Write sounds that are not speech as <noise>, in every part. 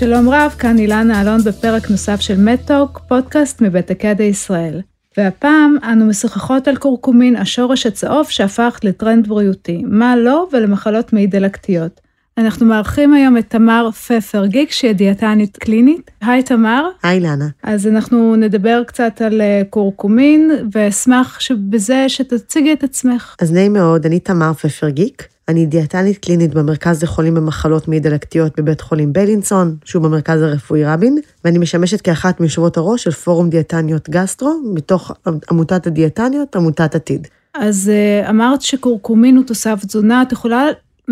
שלום רב, כאן אילנה אלון בפרק נוסף של MedTalk, פודקאסט מבית הקדיה ישראל. והפעם אנו משוחחות על קורקומין, השורש הצהוב שהפך לטרנד בריאותי, מה לו ולמחלות מעי דלקתיות. אנחנו מארחים היום את תמר פפר גיק, שהיא דיאטנית קלינית. היי תמר. היי אילנה. אז אנחנו נדבר קצת על אה, קורקומין, ואשמח שבזה שתציגי את עצמך. אז נעים מאוד, אני תמר פפר גיק. אני דיאטנית קלינית במרכז לחולים במחלות מעי דלקתיות בבית חולים בילינסון, שהוא במרכז הרפואי רבין, ואני משמשת כאחת מיושבות הראש של פורום דיאטניות גסטרו, מתוך עמותת הדיאטניות, עמותת עתיד. אז אה, אמרת שקורקומין הוא תוסף תזונה, את יכולה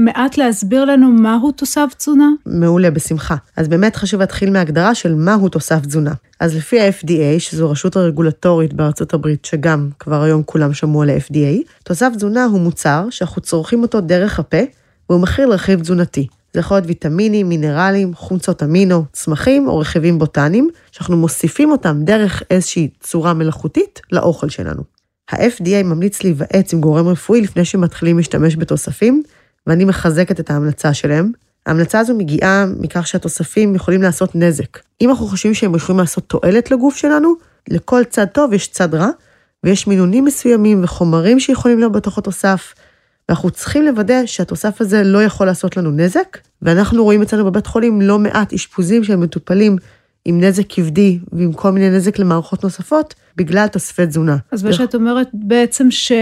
מעט להסביר לנו מהו תוסף תזונה? מעולה, בשמחה. אז באמת חשוב להתחיל מהגדרה של מהו תוסף תזונה. אז לפי ה-FDA, שזו הרשות הרגולטורית בארצות הברית, שגם כבר היום כולם שמעו על ה-FDA, תוסף תזונה הוא מוצר שאנחנו צורכים אותו דרך הפה, והוא מכיל רכיב תזונתי. זה יכול להיות ויטמינים, מינרלים, חומצות אמינו, צמחים או רכיבים בוטניים, שאנחנו מוסיפים אותם דרך איזושהי צורה מלאכותית לאוכל שלנו. ה-FDA ממליץ להיוועץ עם גורם רפואי לפני שמתחילים להשתמש בתוספים, ואני מחזקת את ההמלצה שלהם. ההמלצה הזו מגיעה מכך שהתוספים יכולים לעשות נזק. אם אנחנו חושבים שהם יכולים לעשות תועלת לגוף שלנו, לכל צד טוב יש צד רע, ויש מינונים מסוימים וחומרים שיכולים להיות בתוך התוסף, ואנחנו צריכים לוודא שהתוסף הזה לא יכול לעשות לנו נזק, ואנחנו רואים אצלנו בבית חולים לא מעט אשפוזים של מטופלים עם נזק כבדי ועם כל מיני נזק למערכות נוספות, בגלל תוספי תזונה. אז מה שאת אומרת בעצם ש...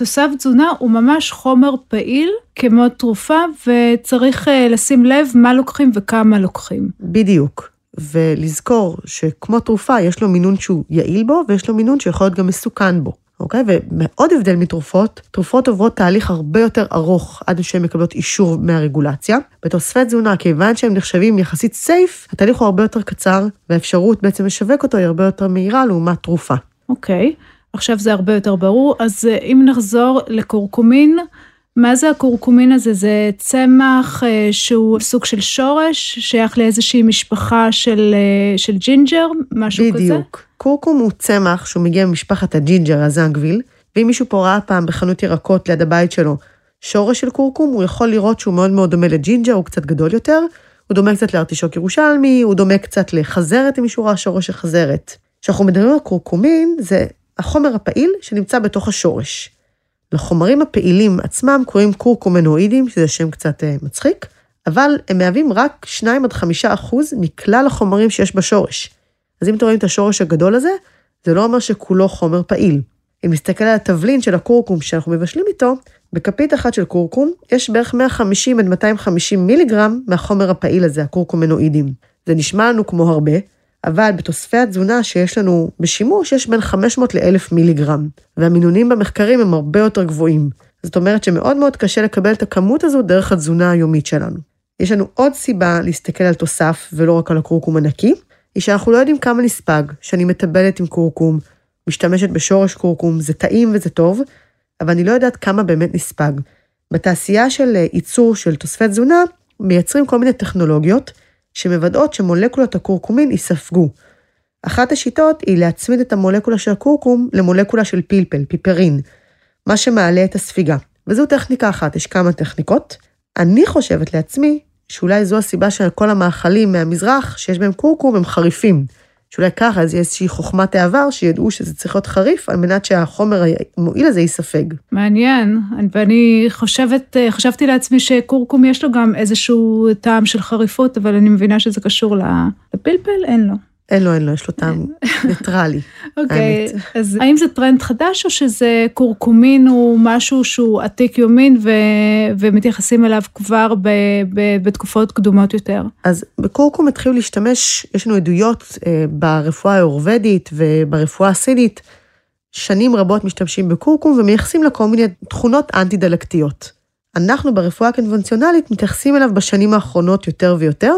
תוסף תזונה הוא ממש חומר פעיל כמו תרופה, וצריך אה, לשים לב מה לוקחים וכמה לוקחים. בדיוק. ולזכור שכמו תרופה, יש לו מינון שהוא יעיל בו, ויש לו מינון שיכול להיות גם מסוכן בו. אוקיי? ומאוד להבדיל מתרופות, תרופות עוברות תהליך הרבה יותר ארוך עד שהן מקבלות אישור מהרגולציה. בתוספי תזונה, כיוון שהם נחשבים יחסית safe, התהליך הוא הרבה יותר קצר, והאפשרות בעצם לשווק אותו היא הרבה יותר מהירה לעומת תרופה. אוקיי. עכשיו זה הרבה יותר ברור. אז אה, אם נחזור לקורקומין, מה זה הקורקומין הזה? זה צמח אה, שהוא סוג של שורש, שייך לאיזושהי משפחה של, אה, של ג'ינג'ר, משהו בדיוק. כזה? בדיוק. קורקום הוא צמח שהוא מגיע ממשפחת הג'ינג'ר, הזנגוויל, ואם מישהו פה ראה פעם בחנות ירקות ליד הבית שלו שורש של קורקום, הוא יכול לראות שהוא מאוד מאוד דומה לג'ינג'ר, הוא קצת גדול יותר, הוא דומה קצת לארטישוק ירושלמי, הוא דומה קצת לחזרת, אם מישהו ראה שורש של חזרת. כשאנחנו מדברים על קורקומין, זה החומר הפעיל שנמצא בתוך השורש. לחומרים הפעילים עצמם קוראים קורקומנואידים, שזה שם קצת אה, מצחיק, אבל הם מהווים רק 2 עד 5 אחוז מכלל החומרים שיש בשורש. אז אם אתם רואים את השורש הגדול הזה, זה לא אומר שכולו חומר פעיל. אם נסתכל על התבלין של הקורקום שאנחנו מבשלים איתו, בכפית אחת של קורקום יש בערך 150 עד 250 מיליגרם מהחומר הפעיל הזה, הקורקומנואידים. זה נשמע לנו כמו הרבה, אבל בתוספי התזונה שיש לנו בשימוש, יש בין 500 ל-1,000 מיליגרם, והמינונים במחקרים הם הרבה יותר גבוהים. זאת אומרת שמאוד מאוד קשה לקבל את הכמות הזו דרך התזונה היומית שלנו. יש לנו עוד סיבה להסתכל על תוסף ולא רק על הקורקום הנקי, היא שאנחנו לא יודעים כמה נספג, שאני מטבלת עם קורקום, משתמשת בשורש קורקום, זה טעים וזה טוב, אבל אני לא יודעת כמה באמת נספג. בתעשייה של ייצור של תוספי תזונה, מייצרים כל מיני טכנולוגיות, שמוודאות שמולקולות הקורקומין ייספגו. אחת השיטות היא להצמיד את המולקולה של הקורקום למולקולה של פלפל, פיפרין, מה שמעלה את הספיגה. וזו טכניקה אחת, יש כמה טכניקות. אני חושבת לעצמי שאולי זו הסיבה שכל המאכלים מהמזרח שיש בהם קורקום הם חריפים. שאולי ככה זה איזושהי חוכמת העבר, שידעו שזה צריך להיות חריף, על מנת שהחומר המועיל הזה ייספג. מעניין, ואני חושבת, חשבתי לעצמי שקורקום יש לו גם איזשהו טעם של חריפות, אבל אני מבינה שזה קשור לפלפל, אין לו. אין לו, אין לו, יש לו טעם <laughs> ניטרלי. אוקיי, אז האם זה טרנד חדש, או שזה קורקומין הוא משהו שהוא עתיק יומין ו... ומתייחסים אליו כבר ב... ב... בתקופות קדומות יותר? אז בקורקום התחילו להשתמש, יש לנו עדויות אה, ברפואה האורבדית וברפואה הסינית, שנים רבות משתמשים בקורקום ומייחסים לה כל מיני תכונות אנטי-דלקתיות. אנחנו ברפואה הקונבנציונלית מתייחסים אליו בשנים האחרונות יותר ויותר,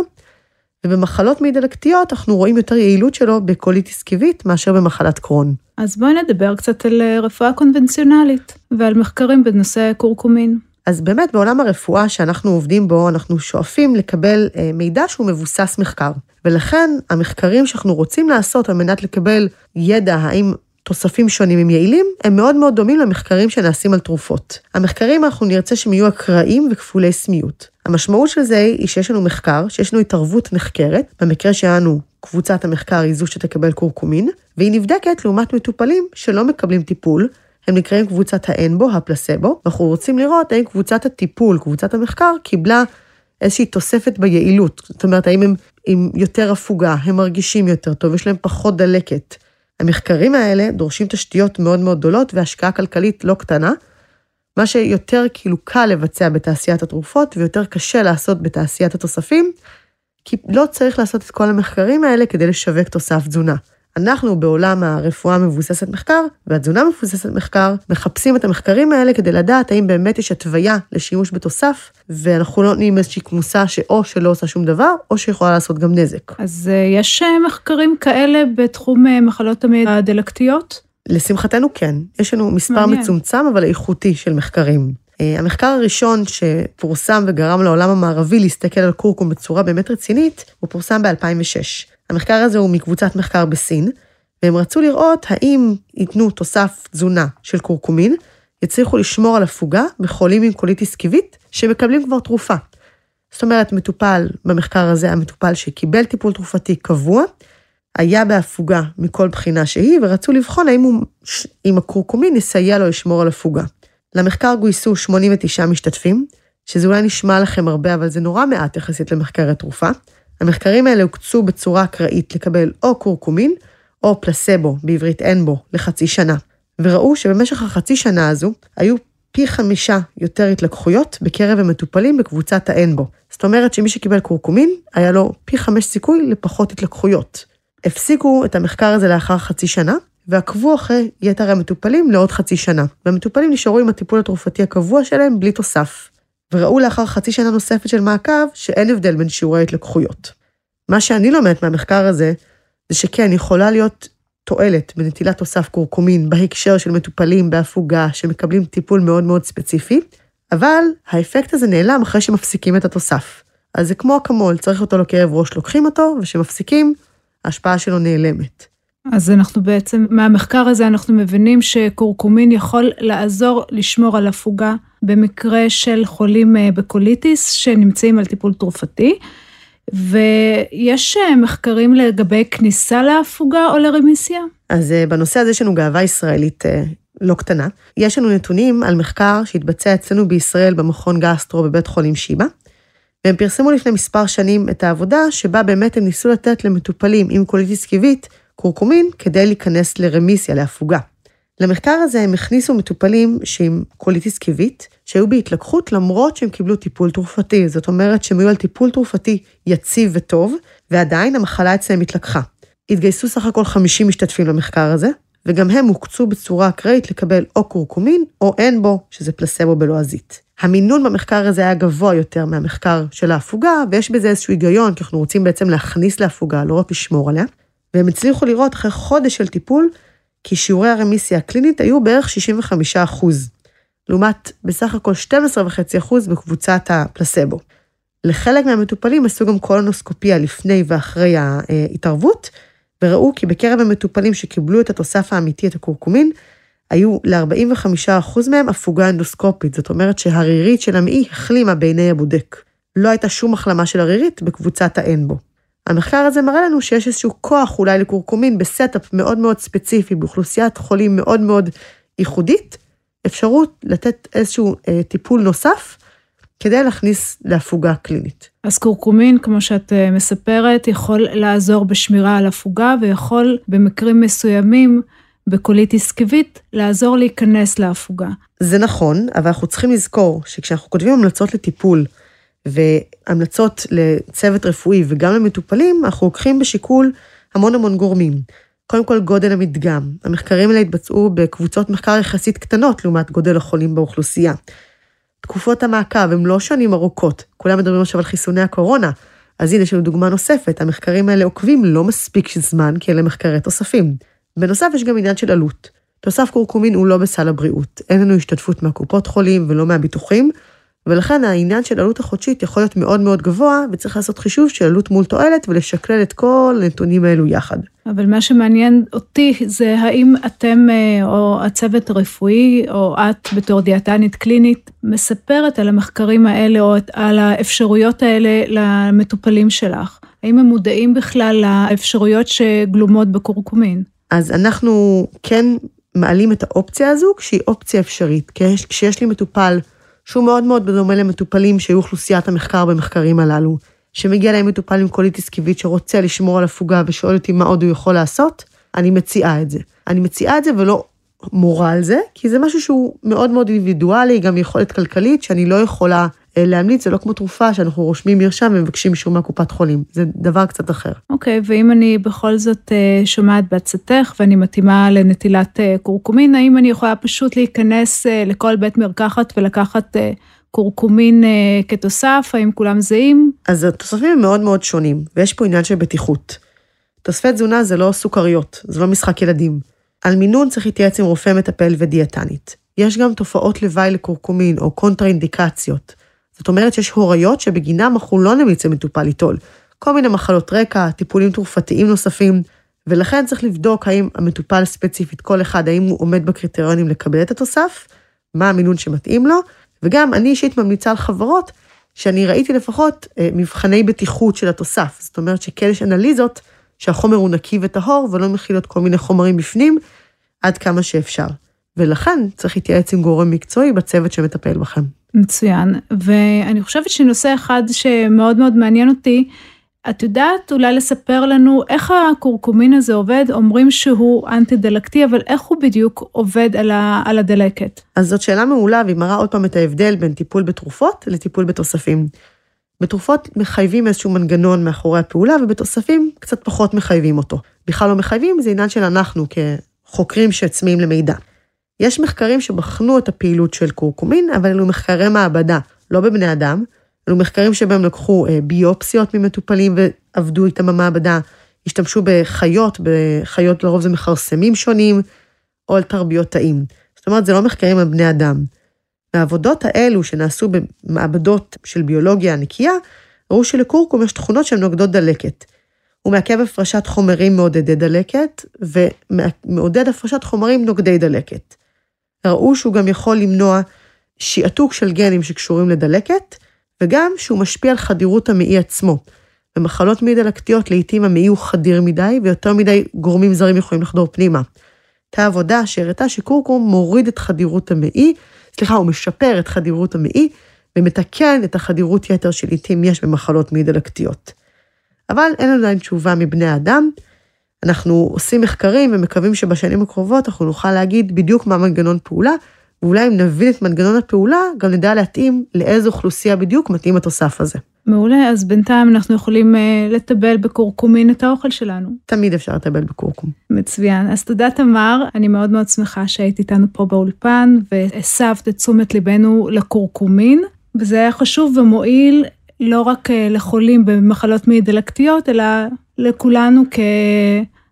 ובמחלות מעי דלקתיות אנחנו רואים יותר יעילות שלו בקוליטיס קיבית מאשר במחלת קרון. אז בואי נדבר קצת על אה, רפואה קונבנציונלית ועל מחקרים בנושא קורקומין. אז באמת בעולם הרפואה שאנחנו עובדים בו, אנחנו שואפים לקבל אה, מידע שהוא מבוסס מחקר. ולכן המחקרים שאנחנו רוצים לעשות על מנת לקבל ידע האם תוספים שונים הם יעילים, הם מאוד מאוד דומים למחקרים שנעשים על תרופות. המחקרים אנחנו נרצה שהם יהיו אקראיים וכפולי סמיות. המשמעות של זה היא שיש לנו מחקר, שיש לנו התערבות נחקרת, במקרה שלנו קבוצת המחקר היא זו שתקבל קורקומין, והיא נבדקת לעומת מטופלים שלא מקבלים טיפול, הם נקראים קבוצת האנבו, הפלסבו, ואנחנו רוצים לראות האם קבוצת הטיפול, קבוצת המחקר, קיבלה איזושהי תוספת ביעילות. זאת אומרת, האם הם עם יותר הפוגה, הם מרגישים יותר טוב, יש להם פחות דלקת. המחקרים האלה דורשים תשתיות מאוד מאוד גדולות והשקעה כלכלית לא קטנה, מה שיותר כאילו קל לבצע בתעשיית התרופות ויותר קשה לעשות בתעשיית התוספים, כי לא צריך לעשות את כל המחקרים האלה כדי לשווק תוסף תזונה. אנחנו בעולם הרפואה מבוססת מחקר, והתזונה מבוססת מחקר, מחפשים את המחקרים האלה כדי לדעת האם באמת יש התוויה לשימוש בתוסף, ואנחנו לא נותנים איזושהי כמוסה שאו שלא עושה שום דבר, או שיכולה לעשות גם נזק. אז אה, יש אה, מחקרים כאלה בתחום אה, מחלות המעי הדלקתיות? לשמחתנו כן. יש לנו מספר מעניין. מצומצם אבל איכותי של מחקרים. המחקר הראשון שפורסם וגרם לעולם המערבי להסתכל על קורקום בצורה באמת רצינית, הוא פורסם ב-2006. המחקר הזה הוא מקבוצת מחקר בסין, והם רצו לראות האם ייתנו תוסף תזונה של קורקומין, יצליחו לשמור על הפוגה בחולים עם קוליטיס קיבית שמקבלים כבר תרופה. זאת אומרת, מטופל במחקר הזה, המטופל שקיבל טיפול תרופתי קבוע, היה בהפוגה מכל בחינה שהיא, ורצו לבחון האם הוא, אם הקורקומין יסייע לו לשמור על הפוגה. למחקר גויסו 89 משתתפים, שזה אולי נשמע לכם הרבה, אבל זה נורא מעט יחסית למחקרי תרופה. המחקרים האלה הוקצו בצורה אקראית לקבל או קורקומין, או פלסבו, בעברית אין בו, לחצי שנה. וראו שבמשך החצי שנה הזו, היו פי חמישה יותר התלקחויות בקרב המטופלים בקבוצת האין בו. זאת אומרת שמי שקיבל קורקומין, היה לו פי חמש סיכוי לפחות התלקחויות. הפסיקו את המחקר הזה לאחר חצי שנה, ועקבו אחרי יתר המטופלים לעוד חצי שנה. והמטופלים נשארו עם הטיפול התרופתי הקבוע שלהם בלי תוסף. וראו לאחר חצי שנה נוספת של מעקב שאין הבדל בין שיעורי ההתלקחויות. מה שאני לומדת מהמחקר הזה, זה שכן, יכולה להיות תועלת בנטילת תוסף קורקומין בהקשר של מטופלים בהפוגה שמקבלים טיפול מאוד מאוד ספציפי, אבל האפקט הזה נעלם אחרי שמפסיקים את התוסף. אז זה כמו אקמול, צריך אותו לכאב ראש, לוקחים אותו, וכשמפסיקים, ההשפעה שלו נעלמת. אז אנחנו בעצם, מהמחקר הזה אנחנו מבינים שקורקומין יכול לעזור לשמור על הפוגה במקרה של חולים אה, בקוליטיס שנמצאים על טיפול תרופתי. ויש אה, מחקרים לגבי כניסה להפוגה או לרמיסיה? אז אה, בנושא הזה יש לנו גאווה ישראלית לא קטנה. יש לנו נתונים על מחקר שהתבצע אצלנו בישראל במכון גסטרו בבית חולים שיבא, והם פרסמו לפני מספר שנים את העבודה שבה באמת הם ניסו לתת למטופלים עם קוליטיס קיבית קורקומין כדי להיכנס לרמיסיה, להפוגה. למחקר הזה הם הכניסו מטופלים שעם קוליטיס קיבית, שהיו בהתלקחות למרות שהם קיבלו טיפול תרופתי. זאת אומרת שהם היו על טיפול תרופתי יציב וטוב, ועדיין המחלה אצלם התלקחה. התגייסו סך הכל 50 משתתפים למחקר הזה, וגם הם הוקצו בצורה אקראית לקבל או קורקומין או אינבו, שזה פלסבו בלועזית. המינון במחקר הזה היה גבוה יותר מהמחקר של ההפוגה, ויש בזה איזשהו היגיון, כי אנחנו רוצים בעצם להכניס להפוגה, לא רק לשמור עליה. והם הצליחו לראות אחרי חודש של טיפול, כי שיעורי הרמיסיה הקלינית היו בערך 65 אחוז, לעומת בסך הכל 12.5 אחוז בקבוצת הפלסבו. לחלק מהמטופלים עשו גם קולונוסקופיה לפני ואחרי ההתערבות, וראו כי בקרב המטופלים שקיבלו את התוסף האמיתי, את הקורקומין, היו ל-45% מהם הפוגה אנדוסקופית, זאת אומרת שהרירית של המעי החלימה בעיני הבודק. לא הייתה שום החלמה של הרירית בקבוצת האינבו. המחקר הזה מראה לנו שיש איזשהו כוח אולי לקורקומין ב setup מאוד מאוד ספציפי, באוכלוסיית חולים מאוד מאוד ייחודית, אפשרות לתת איזשהו אה, טיפול נוסף כדי להכניס להפוגה קלינית. אז קורקומין, כמו שאת אה, מספרת, יכול לעזור בשמירה על הפוגה ויכול במקרים מסוימים בקוליטיס קיבית לעזור להיכנס להפוגה. זה נכון, אבל אנחנו צריכים לזכור שכשאנחנו כותבים המלצות לטיפול, והמלצות לצוות רפואי וגם למטופלים, אנחנו לוקחים בשיקול המון המון גורמים. קודם כל, גודל המדגם. המחקרים האלה התבצעו בקבוצות מחקר יחסית קטנות לעומת גודל החולים באוכלוסייה. תקופות המעקב הן לא שנים ארוכות, כולם מדברים עכשיו על חיסוני הקורונה, אז הנה יש לנו דוגמה נוספת, המחקרים האלה עוקבים לא מספיק של זמן, כי אלה מחקרי תוספים. בנוסף, יש גם עניין של עלות. תוסף קורקומין הוא לא בסל הבריאות, אין לנו השתתפות מהקופות חולים ולא מהביטוחים, ולכן העניין של עלות החודשית יכול להיות מאוד מאוד גבוה, וצריך לעשות חישוב של עלות מול תועלת ולשקלל את כל הנתונים האלו יחד. אבל מה שמעניין אותי זה האם אתם אה, או הצוות הרפואי או את בתור דיאטנית קלינית מספרת על המחקרים האלה או על האפשרויות האלה למטופלים שלך. האם הם מודעים בכלל לאפשרויות שגלומות בקורקומין? אז אנחנו כן מעלים את האופציה הזו כשהיא אופציה אפשרית. כשיש לי מטופל שהוא מאוד מאוד בדומה למטופלים שהיו אוכלוסיית המחקר במחקרים הללו, שמגיע להם מטופל עם קוליטיס קיבית שרוצה לשמור על הפוגה ושואל אותי מה עוד הוא יכול לעשות, אני מציעה את זה. אני מציעה את זה ולא מורה על זה, כי זה משהו שהוא מאוד מאוד אינדיבידואלי, גם יכולת כלכלית שאני לא יכולה להמליץ, זה לא כמו תרופה שאנחנו רושמים מרשם ומבקשים אישור מהקופת חולים, זה דבר קצת אחר. אוקיי, okay, ואם אני בכל זאת אה, שומעת בעצתך ואני מתאימה לנטילת אה, קורקומין, האם אני יכולה פשוט להיכנס לכל בית מרקחת ולקחת קורקומין כתוסף, האם כולם זהים? אז התוספים הם מאוד מאוד שונים, ויש פה עניין של בטיחות. תוספי תזונה זה לא סוכריות, זה לא משחק ילדים. על מינון צריך להתייעץ עם רופא מטפל ודיאטנית. יש גם תופעות לוואי לקורקומין או קונטראינדיקציות. זאת אומרת שיש הוריות שבגינם אנחנו לא נמליץ למטופל ליטול. כל מיני מחלות רקע, טיפולים תרופתיים נוספים, ולכן צריך לבדוק האם המטופל ספציפית, כל אחד, האם הוא עומד בקריטריונים לקבל את התוסף, מה המינון שמתאים לו, וגם אני אישית ממליצה על חברות שאני ראיתי לפחות אה, מבחני בטיחות של התוסף. זאת אומרת שכן יש אנליזות שהחומר הוא נקי וטהור ולא מכיל עוד כל מיני חומרים בפנים, עד כמה שאפשר. ולכן צריך להתייעץ עם גורם מקצועי בצוות שמטפל בכם. מצוין, ואני חושבת שנושא אחד שמאוד מאוד מעניין אותי, את יודעת אולי לספר לנו איך הקורקומין הזה עובד? אומרים שהוא אנטי-דלקתי, אבל איך הוא בדיוק עובד על, ה, על הדלקת? אז זאת שאלה מעולה, והיא מראה עוד פעם את ההבדל בין טיפול בתרופות לטיפול בתוספים. בתרופות מחייבים איזשהו מנגנון מאחורי הפעולה, ובתוספים קצת פחות מחייבים אותו. בכלל לא מחייבים, זה עניין של אנחנו כחוקרים שצמאים למידע. יש מחקרים שבחנו את הפעילות של קורקומין, אבל אלו מחקרי מעבדה, לא בבני אדם, אלו מחקרים שבהם לקחו אה, ביופסיות ממטופלים ועבדו איתם במעבדה, השתמשו בחיות, בחיות לרוב זה מכרסמים שונים, או על תרביות תאים. זאת אומרת, זה לא מחקרים על בני אדם. מהעבודות האלו שנעשו במעבדות של ביולוגיה נקייה, ראו שלקורקום יש תכונות שהן נוגדות דלקת. הוא מעכב הפרשת חומרים מעודדי דלקת, ומעודד הפרשת חומרים נוגדי דלקת. ראו שהוא גם יכול למנוע שעתוק של גנים שקשורים לדלקת, וגם שהוא משפיע על חדירות המעי עצמו. במחלות מעי דלקתיות לעיתים המעי הוא חדיר מדי, ויותר מדי גורמים זרים יכולים לחדור פנימה. הייתה עבודה שהראתה שקורקום מוריד את חדירות המעי, סליחה, הוא משפר את חדירות המעי, ומתקן את החדירות יתר שלעיתים יש במחלות מעי דלקתיות. אבל אין עדיין תשובה מבני האדם, אנחנו עושים מחקרים ומקווים שבשנים הקרובות אנחנו נוכל להגיד בדיוק מה מנגנון פעולה, ואולי אם נבין את מנגנון הפעולה, גם נדע להתאים לאיזו אוכלוסייה בדיוק מתאים התוסף הזה. מעולה, אז בינתיים אנחנו יכולים uh, לטבל בקורקומין את האוכל שלנו. תמיד אפשר לטבל בקורקום. מצוין. אז תודה תמר, אני מאוד מאוד שמחה שהיית איתנו פה באולפן, והסבת את תשומת ליבנו לקורקומין, וזה היה חשוב ומועיל לא רק uh, לחולים במחלות מעי דלקתיות, אלא לכולנו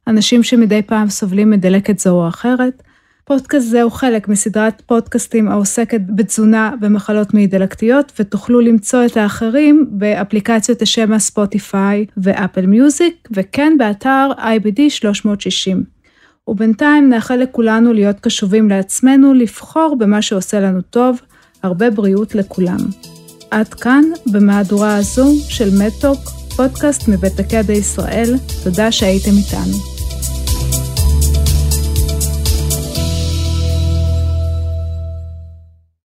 כאנשים שמדי פעם סובלים מדלקת זו או אחרת. פודקאסט זה הוא חלק מסדרת פודקאסטים העוסקת בתזונה במחלות מעי דלקתיות, ותוכלו למצוא את האחרים באפליקציות השם הספוטיפיי ואפל מיוזיק, וכן באתר IBD 360. ובינתיים נאחל לכולנו להיות קשובים לעצמנו, לבחור במה שעושה לנו טוב, הרבה בריאות לכולם. עד כאן במהדורה הזו של מדטוק, פודקאסט מבית הקדע ישראל, תודה שהייתם איתנו.